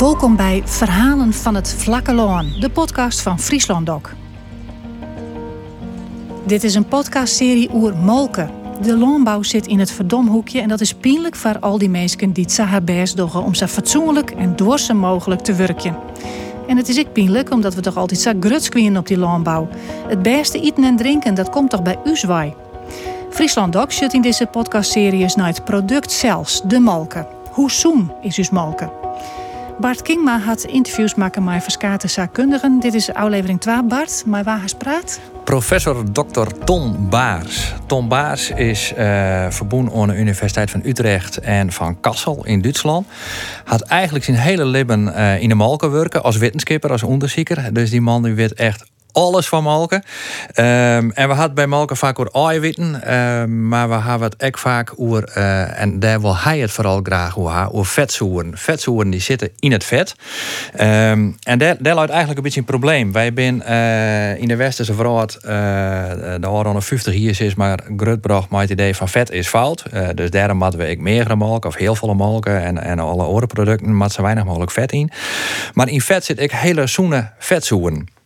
Welkom bij Verhalen van het Vlakke Loon, de podcast van Friesland Doc. Dit is een podcastserie oer molken. De loonbouw zit in het verdomhoekje en dat is pijnlijk voor al die mensen die het haar best om zo fatsoenlijk en dwarse mogelijk te werken. En het is ik pijnlijk omdat we toch altijd zo grutskwieren op die landbouw. Het beste eten en drinken, dat komt toch bij u zwaai. Friesland Doc zit in deze podcastserie naar het product zelfs, de malken. Hoe zoem is dus malken? Bart Kingma had interviews maken met verschillende zaakkundigen. Dit is aflevering 2, Bart. Maar waar hij praat? Professor Dr. Ton Baars. Ton Baars is uh, verbonden aan de Universiteit van Utrecht en van Kassel in Duitsland. Had eigenlijk zijn hele leven uh, in de malken werken als wetenschapper, als onderzoeker. Dus die man die weet echt alles van Malken. Um, en we hadden bij Malken vaak over eiwitten, um, maar we hebben het ook vaak over, uh, en daar wil hij het vooral graag over, over vetzoeren. Vetzoeren die zitten in het vet. Um, en daar, luidt eigenlijk een beetje een probleem. Wij zijn uh, in de westerse wereld, uh, de al 50 jaar is maar grutbracht met het idee van vet is fout. Dus daarom moeten we ik meer melk of heel veel melken en, en alle andere producten maar zo weinig mogelijk vet in. Maar in vet zit ik hele zoene vetzoeren.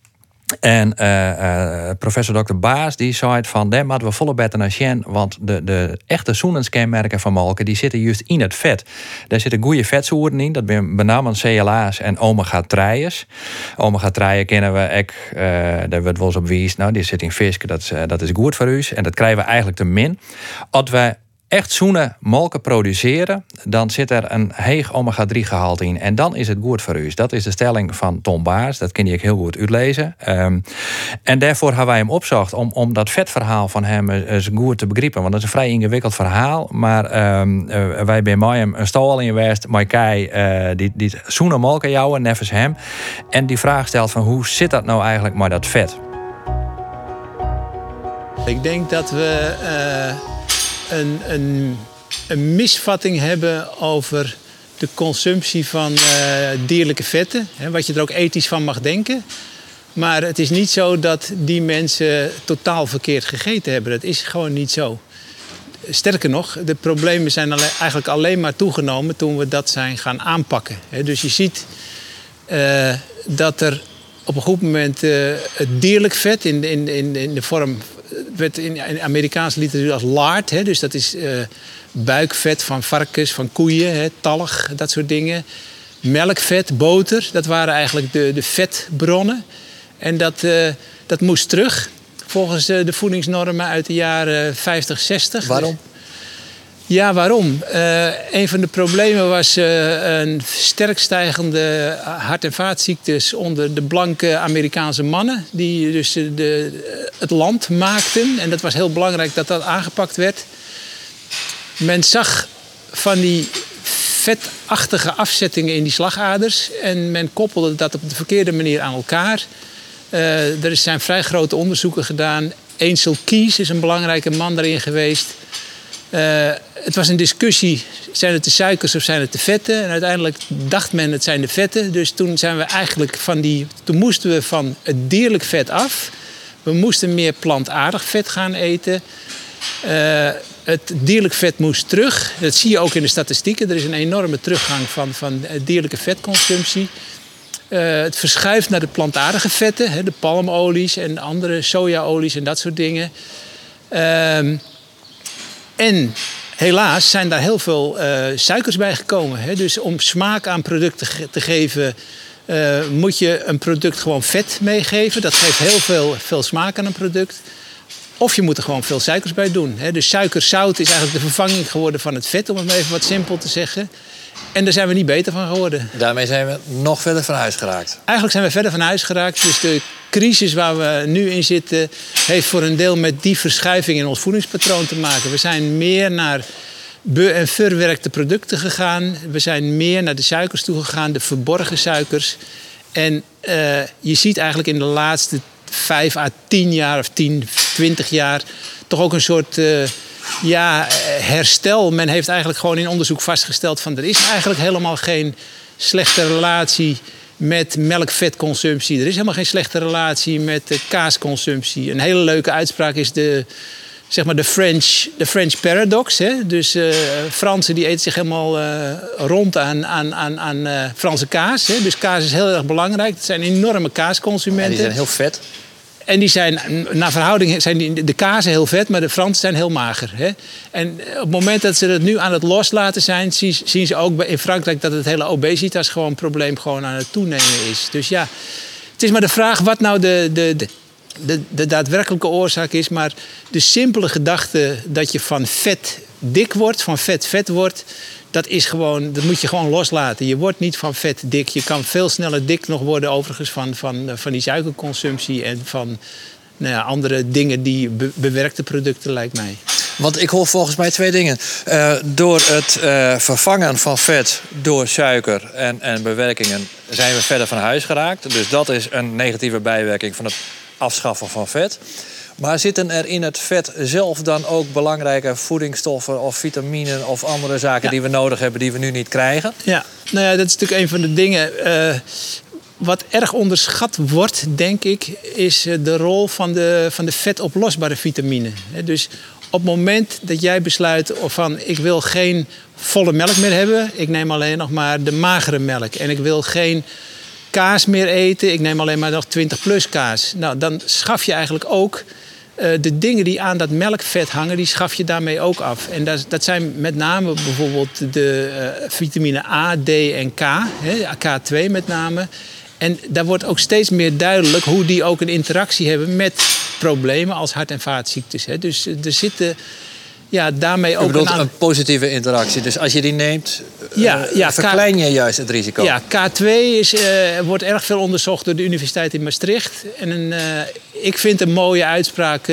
En uh, uh, professor Dr. Baas die zei van, daar moeten we volle beter naar Sjen, want de, de echte zoenenskenmerken van molken die zitten juist in het vet. Daar zitten goede vetzoeren in, dat zijn benamelijk CLA's en omega-3'ers. Omega-3'en kennen we ook, uh, daar wordt wel op wies, nou die zit in vis, dat, dat is goed voor u. En dat krijgen we eigenlijk te min. Als echt zoene molken produceren, dan zit er een heeg omega-3 gehalte in. En dan is het goed voor u. Dat is de stelling van Tom Baars. Dat kun je heel goed uitlezen. Um, en daarvoor hebben wij hem opzocht om, om dat vetverhaal van hem eens goed te begrijpen. Want dat is een vrij ingewikkeld verhaal. Maar um, uh, wij bij mij een stal in West, Maikai, uh, die, die zoene molken jouwen, nevens hem. En die vraag stelt van hoe zit dat nou eigenlijk met dat vet? Ik denk dat we... Uh een, een, een misvatting hebben over de consumptie van uh, dierlijke vetten. Hè, wat je er ook ethisch van mag denken. Maar het is niet zo dat die mensen totaal verkeerd gegeten hebben. Dat is gewoon niet zo. Sterker nog, de problemen zijn eigenlijk alleen maar toegenomen toen we dat zijn gaan aanpakken. Dus je ziet uh, dat er op een goed moment uh, het dierlijk vet in, in, in, in de vorm werd in, Amerikaanse literatuur als lard. Hè, dus dat is uh, buikvet van varkens, van koeien, hè, dat soort dingen. Melkvet, boter, dat waren eigenlijk de, de vetbronnen. En dat, uh, dat moest terug volgens de voedingsnormen uit de jaren 50, 60. Waarom? Ja, waarom? Uh, een van de problemen was uh, een sterk stijgende hart- en vaatziektes onder de blanke Amerikaanse mannen. Die dus de, het land maakten. En dat was heel belangrijk dat dat aangepakt werd. Men zag van die vetachtige afzettingen in die slagaders. En men koppelde dat op de verkeerde manier aan elkaar. Uh, er zijn vrij grote onderzoeken gedaan. Ainsel Keys is een belangrijke man daarin geweest. Uh, het was een discussie, zijn het de suikers of zijn het de vetten? En uiteindelijk dacht men het zijn de vetten. Dus toen zijn we eigenlijk van die, toen moesten we van het dierlijk vet af. We moesten meer plantaardig vet gaan eten. Uh, het dierlijk vet moest terug. Dat zie je ook in de statistieken. Er is een enorme teruggang van, van dierlijke vetconsumptie. Uh, het verschuift naar de plantaardige vetten, hè, de palmolies en andere sojaolies en dat soort dingen. Uh, en helaas zijn daar heel veel uh, suikers bij gekomen. Hè? Dus om smaak aan producten te geven, uh, moet je een product gewoon vet meegeven. Dat geeft heel veel, veel smaak aan een product. Of je moet er gewoon veel suikers bij doen. Hè? Dus suikerzout is eigenlijk de vervanging geworden van het vet, om het maar even wat simpel te zeggen. En daar zijn we niet beter van geworden. Daarmee zijn we nog verder van huis geraakt. Eigenlijk zijn we verder van huis geraakt. Dus de crisis waar we nu in zitten, heeft voor een deel met die verschuiving in ons voedingspatroon te maken. We zijn meer naar be- en verwerkte producten gegaan. We zijn meer naar de suikers toe gegaan, de verborgen suikers. En uh, je ziet eigenlijk in de laatste vijf à tien jaar of tien, twintig jaar toch ook een soort. Uh, ja, herstel. Men heeft eigenlijk gewoon in onderzoek vastgesteld van er is eigenlijk helemaal geen slechte relatie met melkvetconsumptie. Er is helemaal geen slechte relatie met kaasconsumptie. Een hele leuke uitspraak is de zeg maar de French, de French paradox. Hè? Dus uh, Fransen die eten zich helemaal uh, rond aan, aan, aan, aan uh, Franse kaas. Hè? Dus kaas is heel erg belangrijk. Het zijn enorme kaasconsumenten. En die zijn heel vet. En die zijn, naar verhouding zijn die, de kazen heel vet, maar de Fransen zijn heel mager. Hè? En op het moment dat ze het nu aan het loslaten zijn, zien, zien ze ook in Frankrijk dat het hele obesitas gewoon probleem gewoon aan het toenemen is. Dus ja, het is maar de vraag wat nou de, de, de de, de daadwerkelijke oorzaak is. Maar de simpele gedachte dat je van vet dik wordt, van vet vet wordt, dat, is gewoon, dat moet je gewoon loslaten. Je wordt niet van vet dik. Je kan veel sneller dik nog worden, overigens, van, van, van die suikerconsumptie en van nou ja, andere dingen die bewerkte producten, lijkt mij. Want ik hoor volgens mij twee dingen. Uh, door het uh, vervangen van vet door suiker en, en bewerkingen zijn we verder van huis geraakt. Dus dat is een negatieve bijwerking van het afschaffen van vet. Maar zitten er in het vet zelf dan ook belangrijke voedingsstoffen of vitaminen of andere zaken die we nodig hebben die we nu niet krijgen? Ja, nou ja, dat is natuurlijk een van de dingen. Uh, wat erg onderschat wordt, denk ik, is eh, de rol van de, van de vetoplosbare vitamine. Dus op het moment dat jij besluit van ik wil geen volle melk meer hebben, ik neem alleen nog maar de magere melk en ik wil geen kaas meer eten. Ik neem alleen maar nog 20 plus kaas. Nou, dan schaf je eigenlijk ook uh, de dingen die aan dat melkvet hangen, die schaf je daarmee ook af. En dat, dat zijn met name bijvoorbeeld de uh, vitamine A, D en K, hè, K2 met name. En daar wordt ook steeds meer duidelijk hoe die ook een interactie hebben met problemen als hart- en vaatziektes. Hè. Dus er zitten ja, daarmee ook een, een, positieve interactie. Dus als je die neemt, ja, uh, ja, verklein je juist het risico. Ja, K2 is, uh, wordt erg veel onderzocht door de Universiteit in Maastricht. En een, uh, ik vind een mooie uitspraak.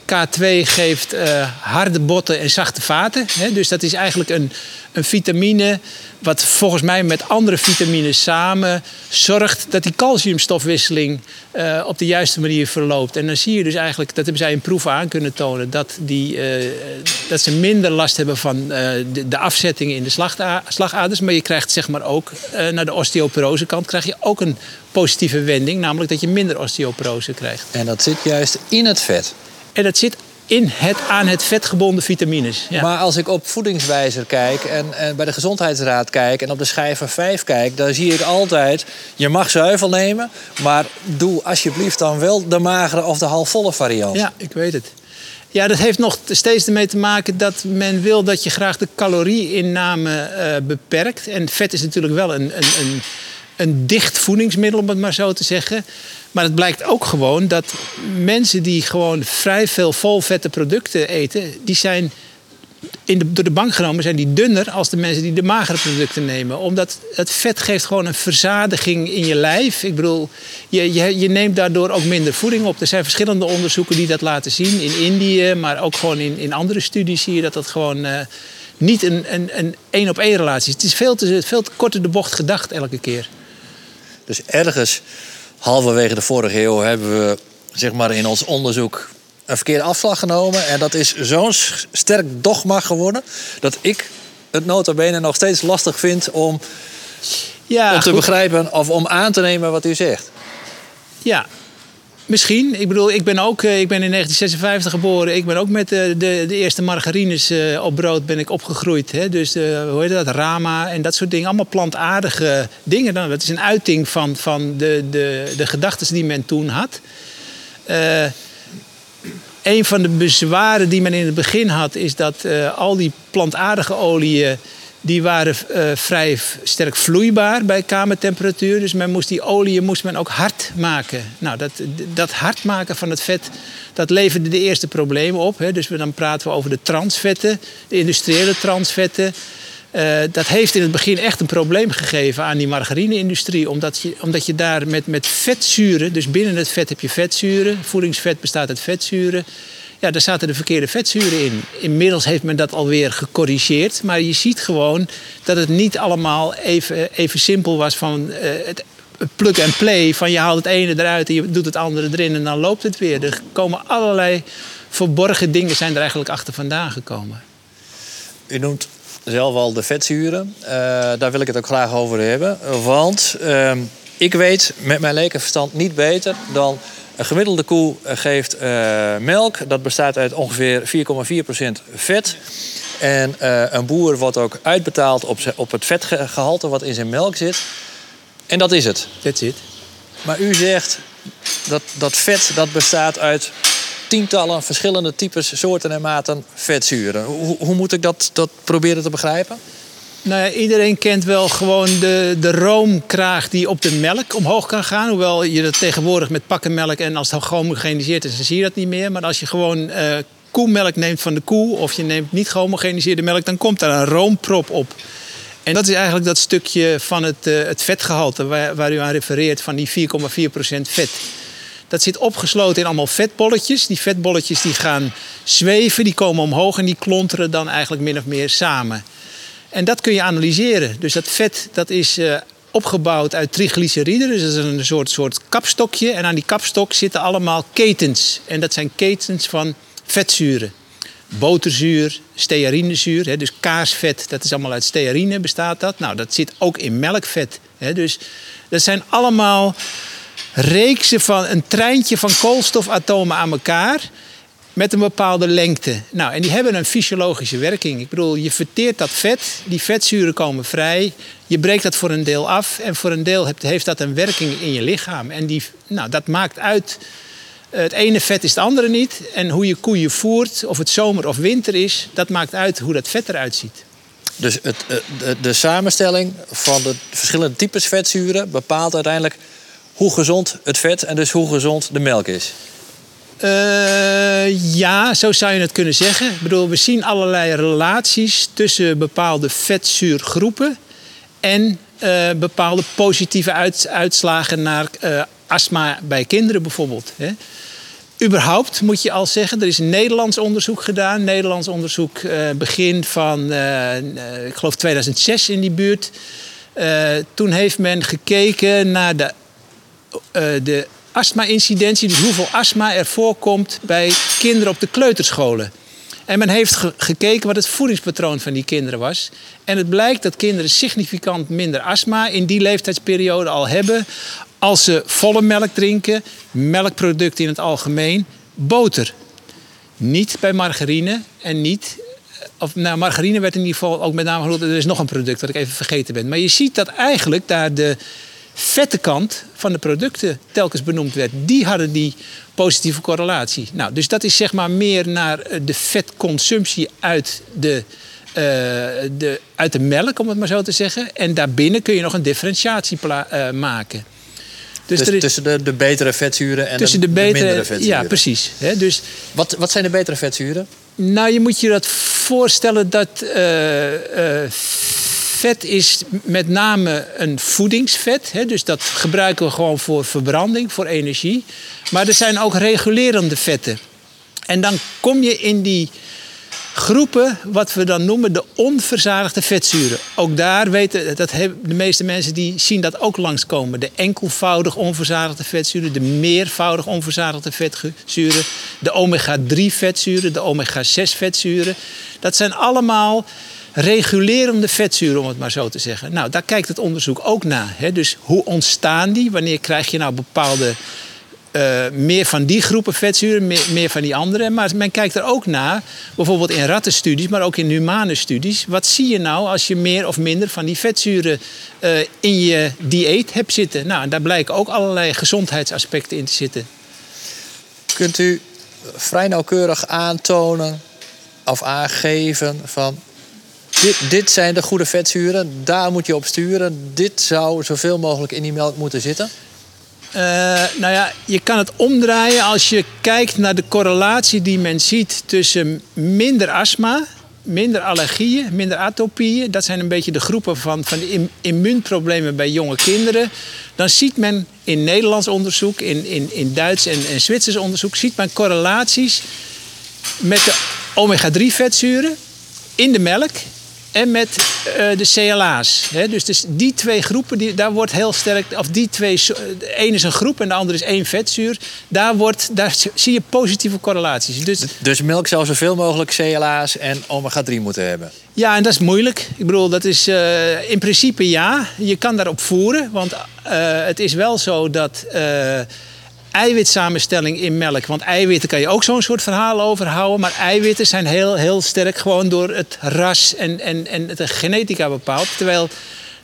K2 geeft harde botten en zachte vaten. Hè? Dus dat is eigenlijk een, een vitamine wat volgens mij met andere vitamines samen zorgt dat die calciumstofwisseling uh, op de juiste manier verloopt. En dan zie je dus eigenlijk, dat hebben zij in proeven aan kunnen tonen, dat, die, uh, dat ze minder last hebben van uh, de, de, afzettingen in de slagaders. Maar je krijgt zeg maar ook naar de osteoporose kant krijg je ook een positieve wending, namelijk dat je minder osteoporose krijgt. En dat zit juist in het vet. En dat zit in het, aan het vet gebonden vitamines. Ja. Maar als ik op voedingswijzer kijk en, en, bij de Gezondheidsraad kijk en op de schijver 5 kijk, dan zie ik altijd: je mag zuivel nemen, maar doe alsjeblieft dan wel de magere of de halfvolle variant. Ja, ik weet het. Ja, dat heeft nog steeds ermee te maken dat men wil dat je graag de calorieinname uh, beperkt. En vet is natuurlijk wel een, een, een, een dicht voedingsmiddel, om het maar zo te zeggen. Maar het blijkt ook gewoon dat mensen die gewoon vrij veel volvette producten eten, die zijn in de, door de bank genomen zijn die dunner als de mensen die de magere producten nemen. Omdat het vet geeft gewoon een verzadiging in je lijf. Ik bedoel, je, je, je neemt daardoor ook minder voeding op. Er zijn verschillende onderzoeken die dat laten zien. In Indië, maar ook gewoon in, in andere studies zie je dat dat gewoon uh, niet een een één op één relatie is. Het is veel te, veel te kort de bocht gedacht elke keer. Dus ergens halverwege de vorige eeuw hebben we zeg maar, in ons onderzoek een verkeerde afslag genomen. En dat is zo'n sterk dogma geworden dat ik het nota bene nog steeds lastig vind om, ja, om te begrijpen of om aan te nemen wat u zegt. Ja, Misschien. Ik bedoel, ik ben ook eh, ik ben in 1956 geboren. Ik ben ook met de, de, de eerste margarines uh, op brood ben ik opgegroeid. Hè? Dus uh, hoe heet dat? Rama en dat soort dingen. Allemaal plantaardige dingen. Dat is een uiting van, van de, de, de gedachten die men toen had. een van de bezwaren die men in het begin had, is dat al die plantaardige oliën die waren uh, vrij sterk vloeibaar bij kamertemperatuur. Dus men moest die olie moest men ook hard maken. Nou, dat, dat hard maken van het vet, dat leverde de eerste problemen op. Hè. Dus dan praten we over de transvetten, de industriële transvetten. Uh, dat heeft in het begin echt een probleem gegeven aan die margarine-industrie. Omdat je, omdat je daar met, met vetzuren, dus binnen het vet heb je vetzuren. Voedingsvet bestaat uit vetzuren. Ja, daar zaten de verkeerde vetzuren in. Inmiddels heeft men dat alweer gecorrigeerd. Maar je ziet gewoon dat het niet allemaal even, even simpel was van uh, het plug and play. Van je haalt het ene eruit en je doet het andere erin en dan loopt het weer. Er komen allerlei verborgen dingen zijn er eigenlijk achter vandaan gekomen. U noemt zelf al de vetzuren. Uh, daar wil ik het ook graag over hebben. Want uh, ik weet met mijn lekenverstand niet beter dan Een gemiddelde koe geeft melk. Dat bestaat uit ongeveer 4,4% vet. En een boer wordt ook uitbetaald op, op het vetgehalte wat in zijn melk zit. En dat is het. That's it. Maar u zegt dat dat vet dat bestaat uit tientallen verschillende types, soorten en maten vetzuren. Hoe, hoe moet ik dat, dat proberen te begrijpen? Nou ja, iedereen kent wel gewoon de, de roomkraag die op de melk omhoog kan gaan. Hoewel je dat tegenwoordig met pakkenmelk en als het gehomogeniseerd is, dan zie je dat niet meer. Maar als je gewoon uh, koemelk neemt van de koe of je neemt niet gehomogeniseerde melk, dan komt daar een roomprop op. En dat is eigenlijk dat stukje van het, uh, het vetgehalte waar, waar, u aan refereert, van die 4,4% vet. Dat zit opgesloten in allemaal vetbolletjes. Die vetbolletjes die gaan zweven, die komen omhoog en die klonteren dan eigenlijk min of meer samen. En dat kun je analyseren. Dus dat vet dat is uh, opgebouwd uit triglyceriden. Dus dat is een soort, soort kapstokje. En aan die kapstok zitten allemaal ketens. En dat zijn ketens van vetzuren. Boterzuur, stearinezuur, hè, dus kaarsvet, dat is allemaal uit stearine bestaat dat. Nou, dat zit ook in melkvet. Hè, dus dat zijn allemaal reeksen van een treintje van koolstofatomen aan elkaar met een bepaalde lengte. Nou, en die hebben een fysiologische werking. Ik bedoel, je verteert dat vet, die vetzuren komen vrij, je breekt dat voor een deel af en voor een deel heeft dat een werking in je lichaam. En die, nou, dat maakt uit. Het ene vet is het andere niet. En hoe je koeien voert, of het zomer of winter is, dat maakt uit hoe dat vet eruit ziet. Dus het, eh, de, de samenstelling van de verschillende types vetzuren bepaalt uiteindelijk hoe gezond het vet en dus hoe gezond de melk is? Uh, ja, zo zou je het kunnen zeggen. Ik bedoel, we zien allerlei relaties tussen bepaalde vetzuurgroepen en uh, bepaalde positieve uit, uitslagen naar uh, astma bij kinderen bijvoorbeeld. Hè. Überhaupt moet je al zeggen, er is een Nederlands onderzoek gedaan. Nederlands onderzoek begin van, ik geloof 2006 in die buurt. toen heeft men gekeken naar de de astma-incidentie, dus hoeveel astma er voorkomt bij kinderen op de kleuterscholen. En men heeft gekeken wat het voedingspatroon van die kinderen was. En het blijkt dat kinderen significant minder astma in die leeftijdsperiode al hebben. als ze volle melk drinken, melkproducten in het algemeen, boter. Niet bij margarine en niet. Eh, of nou, margarine werd in ieder geval ook met name genoemd. Er is nog een product dat ik even vergeten ben. Maar je ziet dat eigenlijk daar de vette kant van de producten telkens benoemd werd. Die hadden die positieve correlatie. Nou, dus dat is zeg maar meer naar eh, de vetconsumptie uit de, uh, de, uit de melk, om het maar zo te zeggen. En daarbinnen kun je nog een differentiatie uh, maken. Dus, dus is, tussen de, de betere vetzuren en de, de, betere, de mindere vetzuren. Ja, precies. He, dus, wat, wat zijn de betere vetzuren? Nou, je moet je dat voorstellen dat vet is met name een voedingsvet. Hè, dus dat gebruiken we gewoon voor verbranding, voor energie. Maar er zijn ook regulerende vetten. En dan kom je in die groepen, wat we dan noemen de onverzadigde vetzuren. Ook daar weten, dat de meeste mensen die zien dat ook langskomen. De enkelvoudig onverzadigde vetzuren, de meervoudig onverzadigde vetzuren, de omega-3 vetzuren, de omega-6 vetzuren. Dat zijn allemaal regulerende vetzuren, om het maar zo te zeggen. Nou, daar kijkt het onderzoek ook naar. Hè? Dus hoe ontstaan die? Wanneer krijg je nou bepaalde uh, meer van die groepen vetzuren, meer, van die andere. Maar men kijkt er ook naar, bijvoorbeeld in rattenstudies, maar ook in humane studies. Wat zie je nou als je meer of minder van die vetzuren uh, in je dieet hebt zitten? Nou, daar blijken ook allerlei gezondheidsaspecten in te zitten. Kunt u vrij nauwkeurig aantonen of aangeven van dit, dit zijn de goede vetzuren, daar moet je op sturen. Dit zou zoveel mogelijk in die melk moeten zitten. Uh, nou ja, je kan het omdraaien als je kijkt naar de correlatie die men ziet tussen minder astma, minder allergieën, minder atopieën. Dat zijn een beetje de groepen van, van immuunproblemen bij jonge kinderen. Dan ziet men in Nederlands onderzoek, in, in, in Duits en, en Zwitsers onderzoek, ziet men correlaties met de omega-3 vetzuren in de melk en met uh, de CLA's. Hè? Dus, dus die twee groepen, die, daar wordt heel sterk... of die twee, de ene is een groep en de andere is één vetzuur. Daar, wordt, daar zie je positieve correlaties. Dus, dus melk zou zoveel mogelijk CLA's en omega-3 moeten hebben? Ja, en dat is moeilijk. Ik bedoel, dat is uh, in principe ja. Je kan daarop voeren, want uh, het is wel zo dat eiwitsamenstelling in melk. Want eiwitten kan je ook zo'n soort verhaal overhouden. Maar eiwitten zijn heel, heel sterk gewoon door het ras en, en, en de genetica bepaald. Terwijl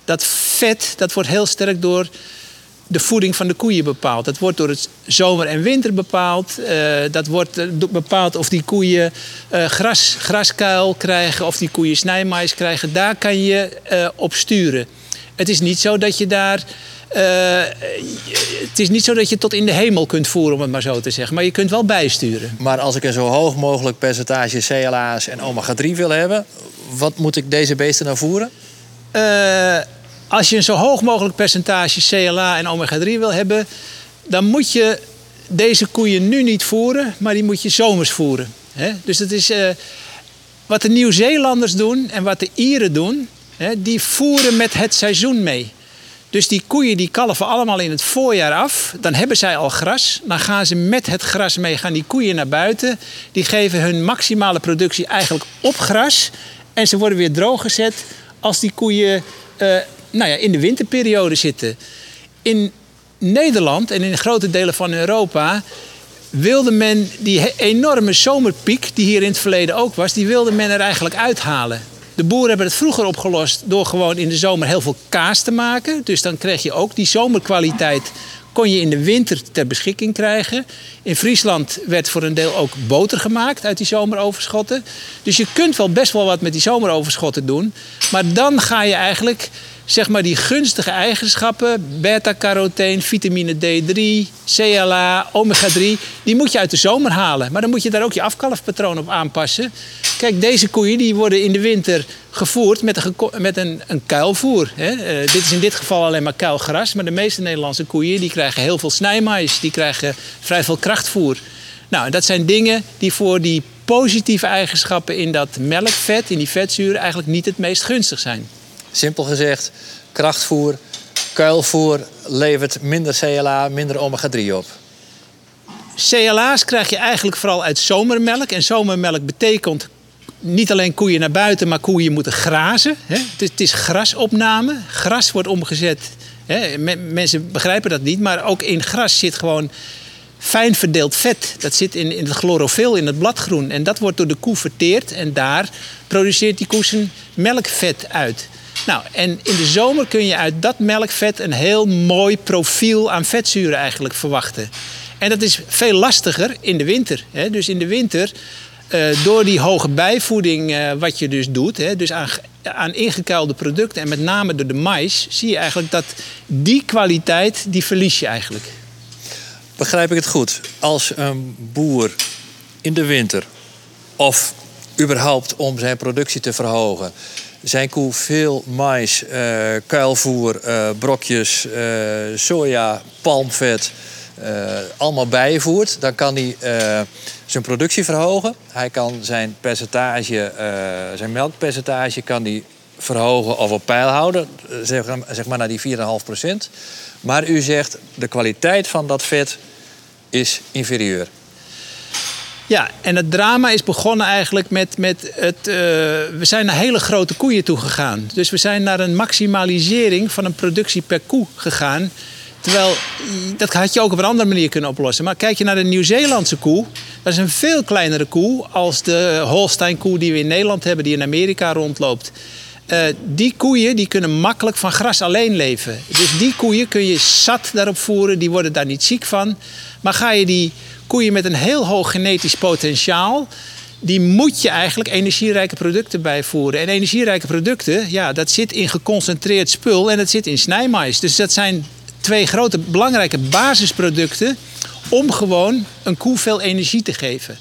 dat vet, dat wordt heel sterk door de voeding van de koeien bepaald. Dat wordt door het zomer en winter bepaald. Uh, dat wordt uh, bepaald of die koeien uh, gras, graskuil krijgen, of die koeien snijmais krijgen. Daar kan je op sturen. Het is niet zo dat je daar. Het is niet zo dat je tot in de hemel kunt voeren, om het maar zo te zeggen. Maar je kunt wel bijsturen. Maar als ik een zo hoog mogelijk percentage CLA's en omega-3 wil hebben, wat moet ik deze beesten nou voeren? als je een zo hoog mogelijk percentage CLA en omega-3 wil hebben, dan moet je deze koeien nu niet voeren, maar die moet je zomers voeren. Dus dat is uh, wat de Nieuw-Zeelanders doen en wat de Ieren doen, die voeren met het seizoen mee. Dus die koeien die kalven allemaal in het voorjaar af. Dan hebben zij al gras. Dan gaan ze met het gras mee, gaan die koeien naar buiten. Die geven hun maximale productie eigenlijk op gras. En ze worden weer drooggezet als die koeien uh, nou ja, in de winterperiode zitten. In Nederland en in grote delen van Europa wilde men die enorme zomerpiek, die hier in het verleden ook was, die wilde men er eigenlijk uithalen. De boeren hebben het vroeger opgelost door gewoon in de zomer heel veel kaas te maken. Dus dan kreeg je ook die zomerkwaliteit kon je in de winter ter beschikking krijgen. In Friesland werd voor een deel ook boter gemaakt uit die zomeroverschotten. Dus je kunt wel best wel wat met die zomeroverschotten doen. Maar dan ga je eigenlijk zeg maar die gunstige eigenschappen, beta-carotene, vitamine D3, CLA, omega-3, die moet je uit de zomer halen. Maar dan moet je daar ook je afkalfpatroon op aanpassen. Kijk, deze koeien die worden in de winter gevoerd met een, met een, een kuilvoer. Hè. Uh, dit is in dit geval alleen maar kuilgras, maar de meeste Nederlandse koeien die krijgen heel veel snijmais, die krijgen vrij veel krachtvoer. Nou, dat zijn dingen die voor die positieve eigenschappen in dat melkvet, in die vetzuren, eigenlijk niet het meest gunstig zijn. Simpel gezegd, krachtvoer, kuilvoer levert minder CLA, minder omega-3 op. CLA's krijg je eigenlijk vooral uit zomermelk. En zomermelk betekent niet alleen koeien naar buiten, maar koeien moeten grazen. Het is grasopname. Gras wordt omgezet. Mensen begrijpen dat niet, maar ook in gras zit gewoon fijn verdeeld vet. Dat zit in, in het chlorofil, in het bladgroen. En dat wordt door de koe verteerd en daar produceert die koe melkvet uit. Nou, en in de zomer kun je uit dat melkvet een heel mooi profiel aan vetzuren eigenlijk verwachten. En dat is veel lastiger in de winter. Hè? Dus in de winter, uh, door die hoge bijvoeding uh, wat je dus doet, hè? dus aan, aan ingekuilde producten en met name door de mais, zie je eigenlijk dat die kwaliteit, die verlies je eigenlijk. Begrijp ik het goed? Als een boer in de winter of überhaupt om zijn productie te verhogen zijn koe veel mais, uh, kuilvoer, uh, brokjes, uh, soja, palmvet, allemaal bijvoert, dan kan hij zijn productie verhogen. Hij kan zijn percentage, zijn melkpercentage kan hij verhogen of op peil houden, zeg, maar naar die 4,5% Maar u zegt de kwaliteit van dat vet is inferieur. Ja, en het drama is begonnen eigenlijk met, met het. Uh, we zijn naar hele grote koeien toe gegaan. Dus we zijn naar een maximalisering van een productie per koe gegaan. Terwijl dat had je ook op een andere manier kunnen oplossen. Maar kijk je naar de Nieuw-Zeelandse koe, dat is een veel kleinere koe als de Holstein-koe die we in Nederland hebben, die in Amerika rondloopt. Uh, die koeien die kunnen makkelijk van gras alleen leven. Dus die koeien kun je zat daarop voeren, die worden daar niet ziek van. Maar ga je die koeien met een heel hoog genetisch potentiaal. Die moet je eigenlijk energierijke producten bijvoeren. En energierijke producten, ja, dat zit in geconcentreerd spul en dat zit in snijmais. Dus dat zijn twee grote belangrijke basisproducten om gewoon een koe veel energie te geven.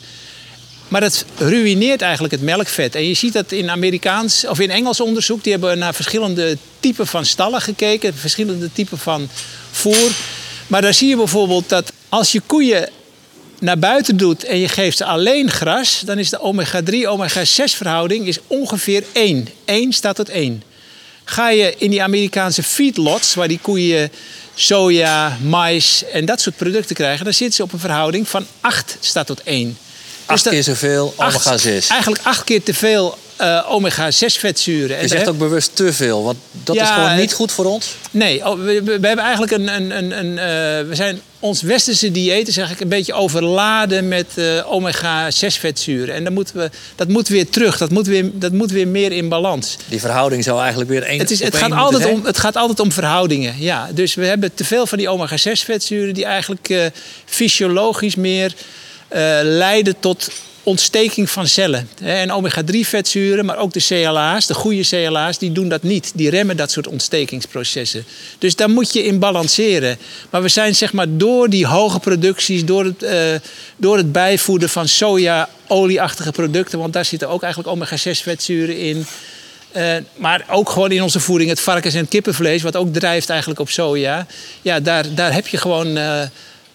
Maar dat ruïneert eigenlijk het melkvet. En je ziet dat in Amerikaans of in Engels onderzoek. Die hebben naar verschillende typen van stallen gekeken, verschillende typen van voer. Maar daar zie je bijvoorbeeld dat als je koeien naar buiten doet en je geeft ze alleen gras, dan is de omega-3, omega-6 verhouding is ongeveer 1. 1 staat tot 1. Ga je in die Amerikaanse feedlots, waar die koeien soja, mais en dat soort producten krijgen, dan zitten ze op een verhouding van 8 staat tot 1. Dus acht keer zoveel omega-6. Eigenlijk acht keer te veel uh, omega-6 vetzuren. Je zegt ook bewust te veel, want dat is gewoon niet goed voor ons? Nee, oh, we, we, hebben eigenlijk een... een, een, een uh, we zijn ons westerse dieet is eigenlijk een beetje overladen met uh, omega-6 vetzuren. En dat moet, we, dat moet weer terug, dat moet weer, dat moet weer meer in balans. Die verhouding zou eigenlijk weer één het, is, het, gaat altijd om, het gaat altijd om verhoudingen, ja. Dus we hebben te veel van die omega-6 vetzuren die eigenlijk fysiologisch meer leiden tot ontsteking van cellen. En omega-3 vetzuren, maar ook de CLA's, de goede CLA's, die doen dat niet. Die remmen dat soort ontstekingsprocessen. Dus daar moet je in balanceren. Maar we zijn zeg maar door die hoge producties, door het, uh, door het bijvoeden van soja-olieachtige producten, want daar zitten ook eigenlijk omega-6 vetzuren in. Uh, maar ook gewoon in onze voeding het varkens- en kippenvlees, wat ook drijft eigenlijk op soja. Ja, daar, daar heb je gewoon uh,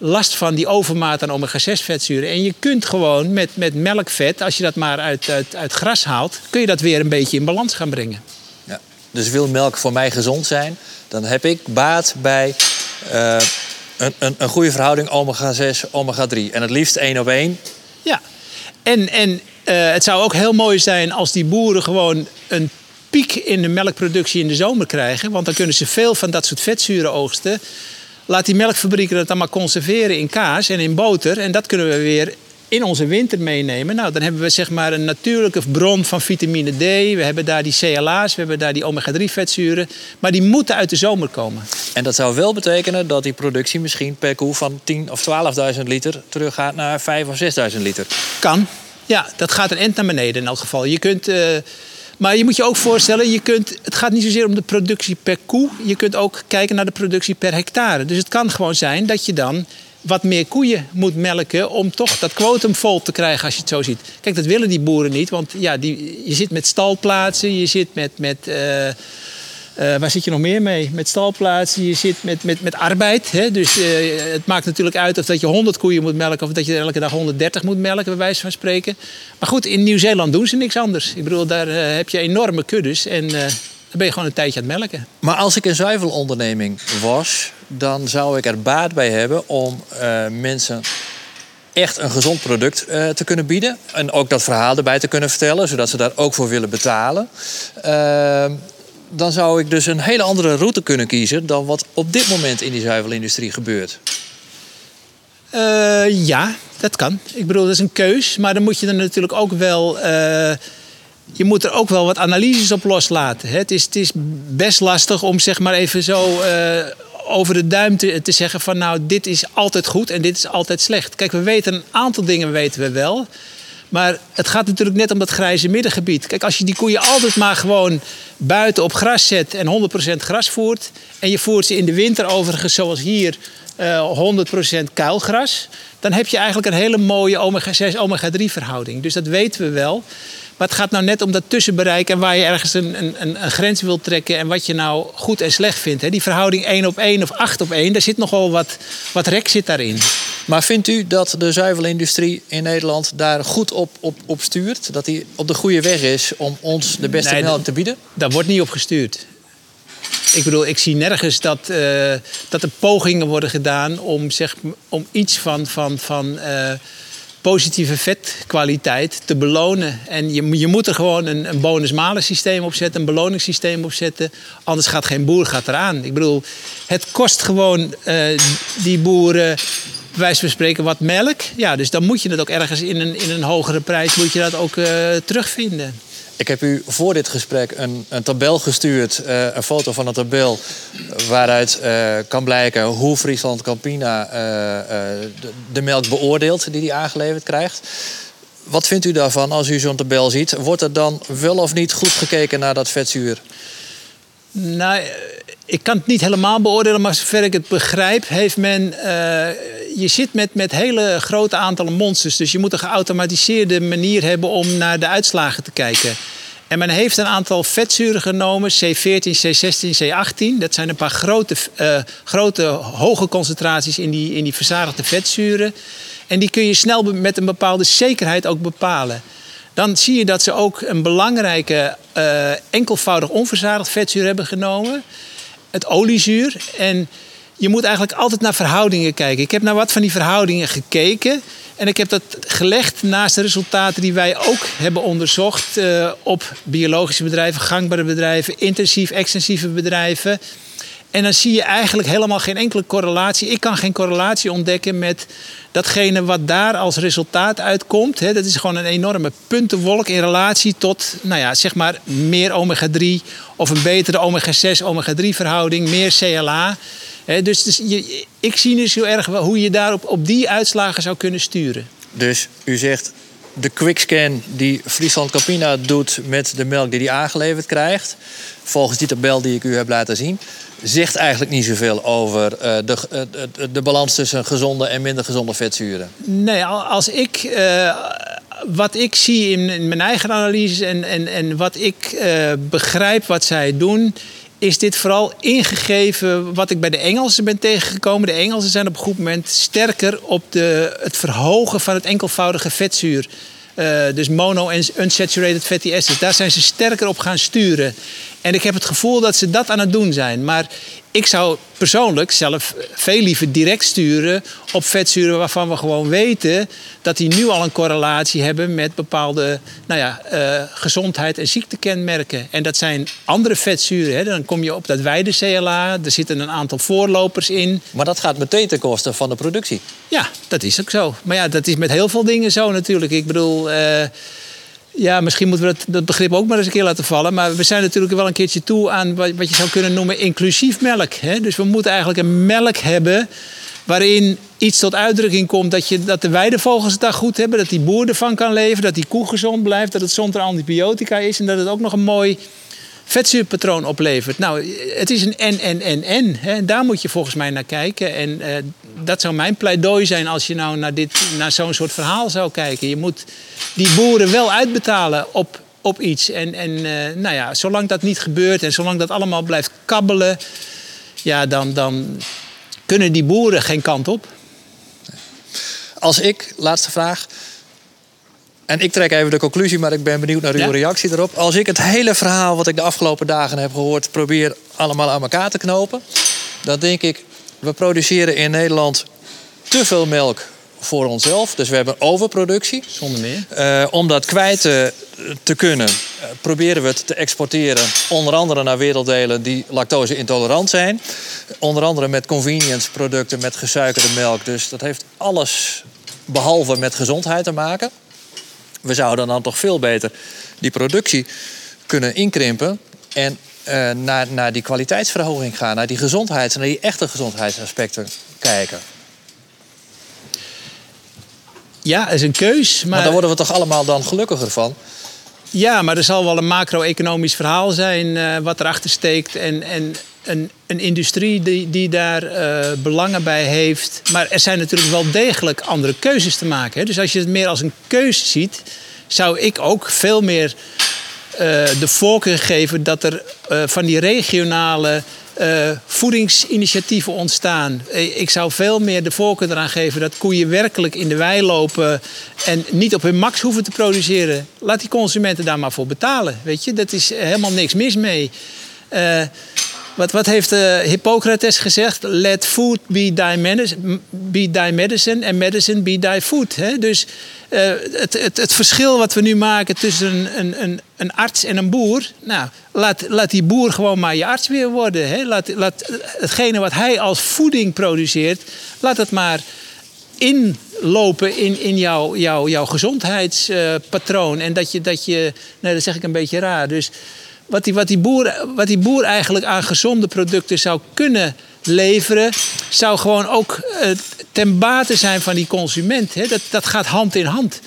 last van die overmaat aan omega-6 vetzuren. En je kunt gewoon met, met melkvet, als je dat maar uit, uit, uit gras haalt, kun je dat weer een beetje in balans gaan brengen. Ja. Dus wil melk voor mij gezond zijn, dan heb ik baat bij uh, een, een, een goede verhouding omega-6, omega-3. En het liefst één op één. Ja, en, en uh, het zou ook heel mooi zijn als die boeren gewoon een piek in de melkproductie in de zomer krijgen. Want dan kunnen ze veel van dat soort vetzuren oogsten. Laat die melkfabrieken dat dan maar conserveren in kaas en in boter. En dat kunnen we weer in onze winter meenemen. Nou, dan hebben we zeg maar een natuurlijke bron van vitamine D. We hebben daar die CLA's, we hebben daar die omega-3 vetzuren. Maar die moeten uit de zomer komen. En dat zou wel betekenen dat die productie misschien per koe van 10.000 of 12.000 liter teruggaat naar 5.000 of 6.000 liter. Kan. Ja, dat gaat een end naar beneden in elk geval. Je kunt... Uh, maar je moet je ook voorstellen, je kunt, het gaat niet zozeer om de productie per koe. Je kunt ook kijken naar de productie per hectare. Dus het kan gewoon zijn dat je dan wat meer koeien moet melken om toch dat kwotum vol te krijgen als je het zo ziet. Kijk, dat willen die boeren niet, want ja, die, je zit met stalplaatsen, je zit met, met uh, uh, waar zit je nog meer mee? Met stalplaatsen, je zit met, met, met arbeid. Hè? Dus uh, het maakt natuurlijk uit of dat je 100 koeien moet melken of dat je elke dag 130 moet melken, bij wijze van spreken. Maar goed, in Nieuw-Zeeland doen ze niks anders. Ik bedoel, daar uh, heb je enorme kuddes en dan ben je gewoon een tijdje aan het melken. Maar als ik een zuivelonderneming was, dan zou ik er baat bij hebben om mensen echt een gezond product te kunnen bieden. En ook dat verhaal erbij te kunnen vertellen, zodat ze daar ook voor willen betalen. Uh, dan zou ik dus een hele andere route kunnen kiezen dan wat op dit moment in die zuivelindustrie gebeurt. Uh, ja, dat kan. Ik bedoel, dat is een keus. Maar dan moet je er natuurlijk ook wel. Uh, je moet er ook wel wat analyses op loslaten. Hè? Het, is, het is best lastig om zeg maar even zo. Uh, over de duim te, te, zeggen van nou, dit is altijd goed en dit is altijd slecht. Kijk, we weten een aantal dingen weten we wel. Maar het gaat natuurlijk net om dat grijze middengebied. Kijk, als je die koeien altijd maar gewoon buiten op gras zet en 100% gras voert. En je voert ze in de winter overigens, zoals hier, uh, 100% kuilgras. Dan heb je eigenlijk een hele mooie omega-6, omega-3 verhouding. Dus dat weten we wel. Maar het gaat nou net om dat tussenbereik en waar je ergens een, een, een grens wilt trekken en wat je nou goed en slecht vindt. Die verhouding 1 op 1 of 8 op 1, daar zit nogal wat, wat rek zit daarin. Maar vindt u dat de zuivelindustrie in Nederland daar goed op, op, op stuurt? Dat die op de goede weg is om ons de beste nee, melk te bieden? Daar wordt niet op gestuurd. Ik bedoel, ik zie nergens dat, uh, dat er pogingen worden gedaan om, zeg, om iets van, van, van uh, positieve vetkwaliteit te belonen. En je, je moet er gewoon een, een bonus-malus systeem op zetten, een beloningssysteem op zetten. Anders gaat geen boer gaat eraan. Ik bedoel, het kost gewoon uh, die boeren wijze van spreken wat melk. Ja, dus dan moet je het ook ergens in een, in een hogere prijs moet je dat ook uh, terugvinden. Ik heb u voor dit gesprek een, een tabel gestuurd, uh, een foto van een tabel... waaruit uh, kan blijken hoe Friesland Campina de, de, melk beoordeelt die hij aangeleverd krijgt. Wat vindt u daarvan als u zo'n tabel ziet? Wordt er dan wel of niet goed gekeken naar dat vetzuur? Nou, ik kan het niet helemaal beoordelen, maar zover ik het begrijp, heeft men. Je zit met, met hele grote aantallen monsters. Dus je moet een geautomatiseerde manier hebben om naar de uitslagen te kijken. En men heeft een aantal vetzuren genomen, C14, C16, C18. Dat zijn een paar grote, uh, grote hoge concentraties in die, in die verzadigde vetzuren. En die kun je snel met een bepaalde zekerheid ook bepalen dan zie je dat ze ook een belangrijke uh, enkelvoudig onverzadigd vetzuur hebben genomen. Het oliezuur. En je moet eigenlijk altijd naar verhoudingen kijken. Ik heb naar wat van die verhoudingen gekeken. En ik heb dat gelegd naast de resultaten die wij ook hebben onderzocht uh, op biologische bedrijven, gangbare bedrijven, intensief, extensieve bedrijven. En dan zie je eigenlijk helemaal geen enkele correlatie. Ik kan geen correlatie ontdekken met datgene wat daar als resultaat uitkomt. Dat is gewoon een enorme puntenwolk in relatie tot, nou ja, zeg maar meer omega-3 of een betere omega-6, omega-3 verhouding, meer CLA. Dus, dus je, ik zie dus heel erg hoe je daarop op die uitslagen zou kunnen sturen. Dus u zegt de quickscan die Friesland Campina doet met de melk die hij aangeleverd krijgt, volgens die tabel die ik u heb laten zien, zegt eigenlijk niet zoveel over uh, de, uh, de balans tussen gezonde en minder gezonde vetzuren. Nee, als ik. Uh, wat ik zie in, in, mijn eigen analyses en, en, en wat ik begrijp wat zij doen, is dit vooral ingegeven wat ik bij de Engelsen ben tegengekomen. De Engelsen zijn op een goed moment sterker op de, het verhogen van het enkelvoudige vetzuur. Uh, dus mono- en unsaturated fatty acids. Daar zijn ze sterker op gaan sturen. En ik heb het gevoel dat ze dat aan het doen zijn. Maar ik zou persoonlijk zelf veel liever direct sturen op vetzuren waarvan we gewoon weten dat die nu al een correlatie hebben met bepaalde nou ja, uh, gezondheid en ziektekenmerken. En dat zijn andere vetzuren. Hè. Dan kom je op dat wijde CLA, er zitten een aantal voorlopers in. Maar dat gaat meteen ten koste van de productie. Ja, dat is ook zo. Maar ja, dat is met heel veel dingen zo natuurlijk. Ik bedoel. Uh, ja, misschien moeten we dat, dat, begrip ook maar eens een keer laten vallen. Maar we zijn natuurlijk wel een keertje toe aan wat, wat je zou kunnen noemen inclusief melk. Hè? Dus we moeten eigenlijk een melk hebben waarin iets tot uitdrukking komt dat, je, dat de weidevogels het daar goed hebben, dat die boer ervan kan leven, dat die koe gezond blijft, dat het zonder antibiotica is en dat het ook nog een mooi vetzuurpatroon oplevert. Nou, het is een en, en, en, en. Hè. Daar moet je volgens mij naar kijken. En uh, dat zou mijn pleidooi zijn als je nou naar, dit, naar zo'n soort verhaal zou kijken. Je moet die boeren wel uitbetalen op, op iets. En, en uh, nou ja, zolang dat niet gebeurt en zolang dat allemaal blijft kabbelen... ja, dan, dan kunnen die boeren geen kant op. Als ik, laatste vraag en ik trek even de conclusie, maar ik ben benieuwd naar uw reactie erop. Als ik het hele verhaal wat ik de afgelopen dagen heb gehoord probeer allemaal aan elkaar te knopen, dan denk ik, we produceren in Nederland te veel melk voor onszelf. Dus we hebben overproductie. Zonder meer. Uh, om dat kwijt te, te kunnen, uh, proberen we het te exporteren. Onder andere naar werelddelen die lactose intolerant zijn. Onder andere met convenience producten, met gesuikerde melk. Dus dat heeft alles behalve met gezondheid te maken. We zouden dan toch veel beter die productie kunnen inkrimpen en uh, naar, naar die kwaliteitsverhoging gaan, naar die gezondheids- naar die echte gezondheidsaspecten kijken. Ja, is een keus. Maar... maar daar worden we toch allemaal dan gelukkiger van? Ja, maar er zal wel een macro-economisch verhaal zijn uh, wat erachter steekt. En, en een, een industrie die, die daar uh, belangen bij heeft. Maar er zijn natuurlijk wel degelijk andere keuzes te maken. Hè? Dus als je het meer als een keuze ziet, zou ik ook veel meer uh, de voorkeur geven dat er uh, van die regionale voedingsinitiatieven ontstaan. Ik zou veel meer de voorkeur eraan geven dat koeien werkelijk in de wei lopen en niet op hun max hoeven te produceren. Laat die consumenten daar maar voor betalen. Weet je, dat is helemaal niks mis mee. Wat, wat heeft uh, Hippocrates gezegd? Let food be thy medicine, be thy medicine and medicine be thy food. Hè? Dus uh, het, het, het, verschil wat we nu maken tussen een, een, een, arts en een boer. Nou, laat, laat die boer gewoon maar je arts weer worden. Hè? Laat, laat hetgene wat hij als voeding produceert, laat het maar inlopen in, in jouw, jouw, jouw gezondheidspatroon. En dat je, dat je, nou dat zeg ik een beetje raar. Dus wat die, wat, die boer, wat die boer eigenlijk aan gezonde producten zou kunnen leveren, zou gewoon ook uh, ten bate zijn van die consument. Hè? Dat, dat gaat hand in hand.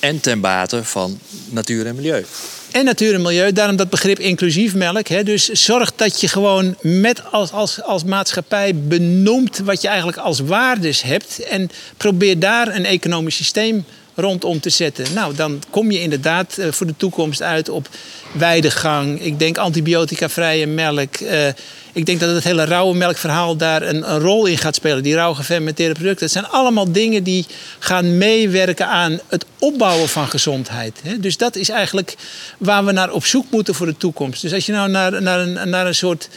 En ten bate van natuur en milieu. En natuur en milieu, daarom dat begrip inclusief melk. Hè? Dus zorg dat je gewoon met als, als, als maatschappij benoemt wat je eigenlijk als waardes hebt. En probeer daar een economisch systeem rondom te zetten. Nou, dan kom je inderdaad uh, voor de toekomst uit op weidegang. Ik denk antibioticavrije melk. Uh, ik denk dat het hele rauwe melkverhaal daar een, een, rol in gaat spelen. Die rauw gefermenteerde producten. Dat zijn allemaal dingen die gaan meewerken aan het opbouwen van gezondheid. Dus dat is eigenlijk waar we naar op zoek moeten voor de toekomst. Dus als je nou naar, naar, een, naar een soort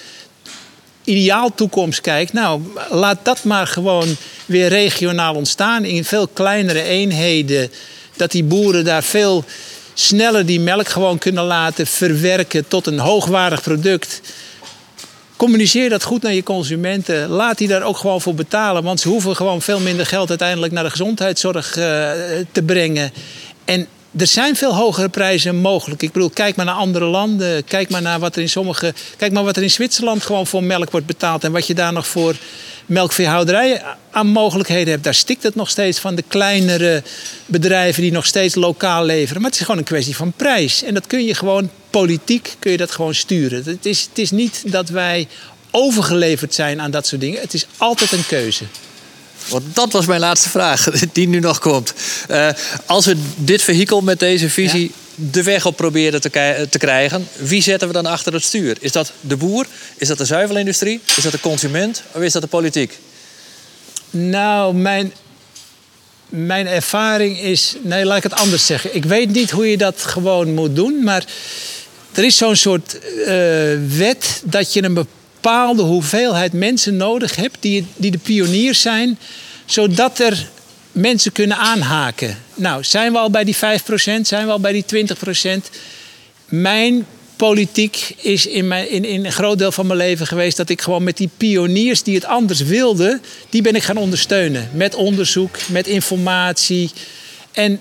ideaal toekomst kijkt, nou, laat dat maar gewoon weer regionaal ontstaan in veel kleinere eenheden. Dat die boeren daar veel sneller die melk gewoon kunnen laten verwerken tot een hoogwaardig product. Communiceer dat goed naar je consumenten. Laat die daar ook gewoon voor betalen. Want ze hoeven gewoon veel minder geld uiteindelijk naar de gezondheidszorg uh, te brengen. En er zijn veel hogere prijzen mogelijk. Ik bedoel, kijk maar naar andere landen. Kijk maar naar wat er in sommige. Kijk maar wat er in Zwitserland gewoon voor melk wordt betaald. En wat je daar nog voor melkveehouderijen aan mogelijkheden hebt. Daar stikt het nog steeds van de kleinere bedrijven die nog steeds lokaal leveren. Maar het is gewoon een kwestie van prijs. En dat kun je gewoon politiek kun je dat gewoon sturen. Het is, het is niet dat wij overgeleverd zijn aan dat soort dingen. Het is altijd een keuze. Want dat was mijn laatste vraag, die nu nog komt. Uh, als we dit vehikel met deze visie de weg op proberen te, te, krijgen, wie zetten we dan achter het stuur? Is dat de boer? Is dat de zuivelindustrie? Is dat de consument? Of is dat de politiek? Nou, mijn, mijn ervaring is. Nee, laat ik het anders zeggen. Ik weet niet hoe je dat gewoon moet doen, maar er is zo'n soort uh, wet dat je een bepaalde hoeveelheid mensen nodig hebt die, die de pioniers zijn, zodat er mensen kunnen aanhaken. Nou, zijn we al bij die 5%, zijn we al bij die 20%? Mijn politiek is in, mijn, in, in een groot deel van mijn leven geweest dat ik gewoon met die pioniers die het anders wilden, die ben ik gaan ondersteunen. Met onderzoek, met informatie. En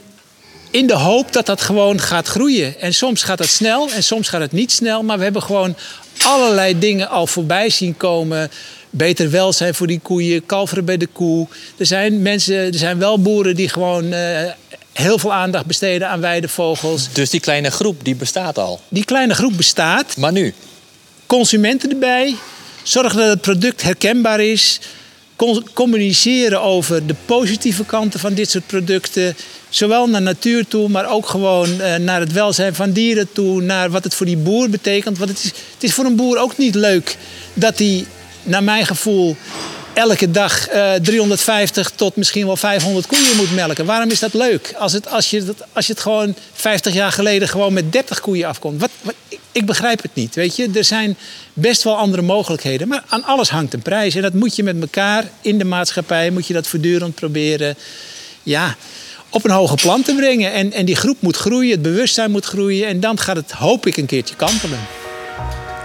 in de hoop dat dat gewoon gaat groeien. En soms gaat dat snel en soms gaat het niet snel. Maar we hebben gewoon allerlei dingen al voorbij zien komen. Beter welzijn voor die koeien, kalveren bij de koe. Er zijn mensen, er zijn wel boeren die gewoon uh, heel veel aandacht besteden aan weidevogels. Dus die kleine groep die bestaat al? Die kleine groep bestaat. Maar nu? Consumenten erbij. Zorgen dat het product herkenbaar is communiceren over de positieve kanten van dit soort producten. Zowel naar natuur toe, maar ook gewoon eh, naar het welzijn van dieren toe. Naar wat het voor die boer betekent. Want het is, het is voor een boer ook niet leuk dat hij, naar mijn gevoel, elke dag 350 eh, tot misschien wel 500 koeien moet melken. Waarom is dat leuk? Als, het, als, je, als je het gewoon 50 jaar geleden gewoon met 30 koeien afkomt. Wat, wat, ik begrijp het niet. Weet je? Er zijn best wel andere mogelijkheden. Maar aan alles hangt een prijs. En dat moet je met elkaar in de maatschappij, moet je dat voortdurend proberen. Ja, op een hoger plan te brengen. En, en die groep moet groeien, het bewustzijn moet groeien. En dan gaat het, hoop ik, een keertje kantelen.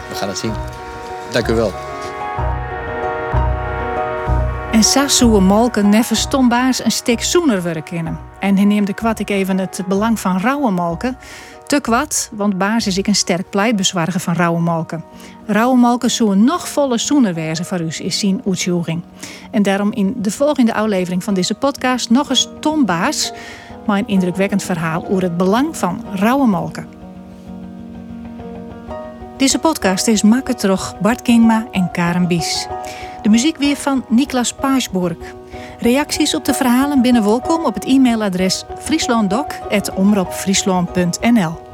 We gaan het zien. Dank u wel. En Sassoe Molke neffen stombaars een stuk zoener werken. En hij neemt de kwad ik even het belang van rauwe molken. Te kwad, want baas is ik een sterk pleitbezwarger van rauwe molken. Rauwe molken zullen nog volle zoener wezen voor u, is zien uitzoeking. En daarom in de volgende aflevering van deze podcast nog eens Tom Baas, een indrukwekkend verhaal over het belang van rauwe molken. Deze podcast is makkelijk terug Bart Kingma en Karen Bies. De muziek weer van Niklas Paasburg. Reacties op de verhalen binnen welkom op het e-mailadres frieslanddoc.omroepfriesland.nl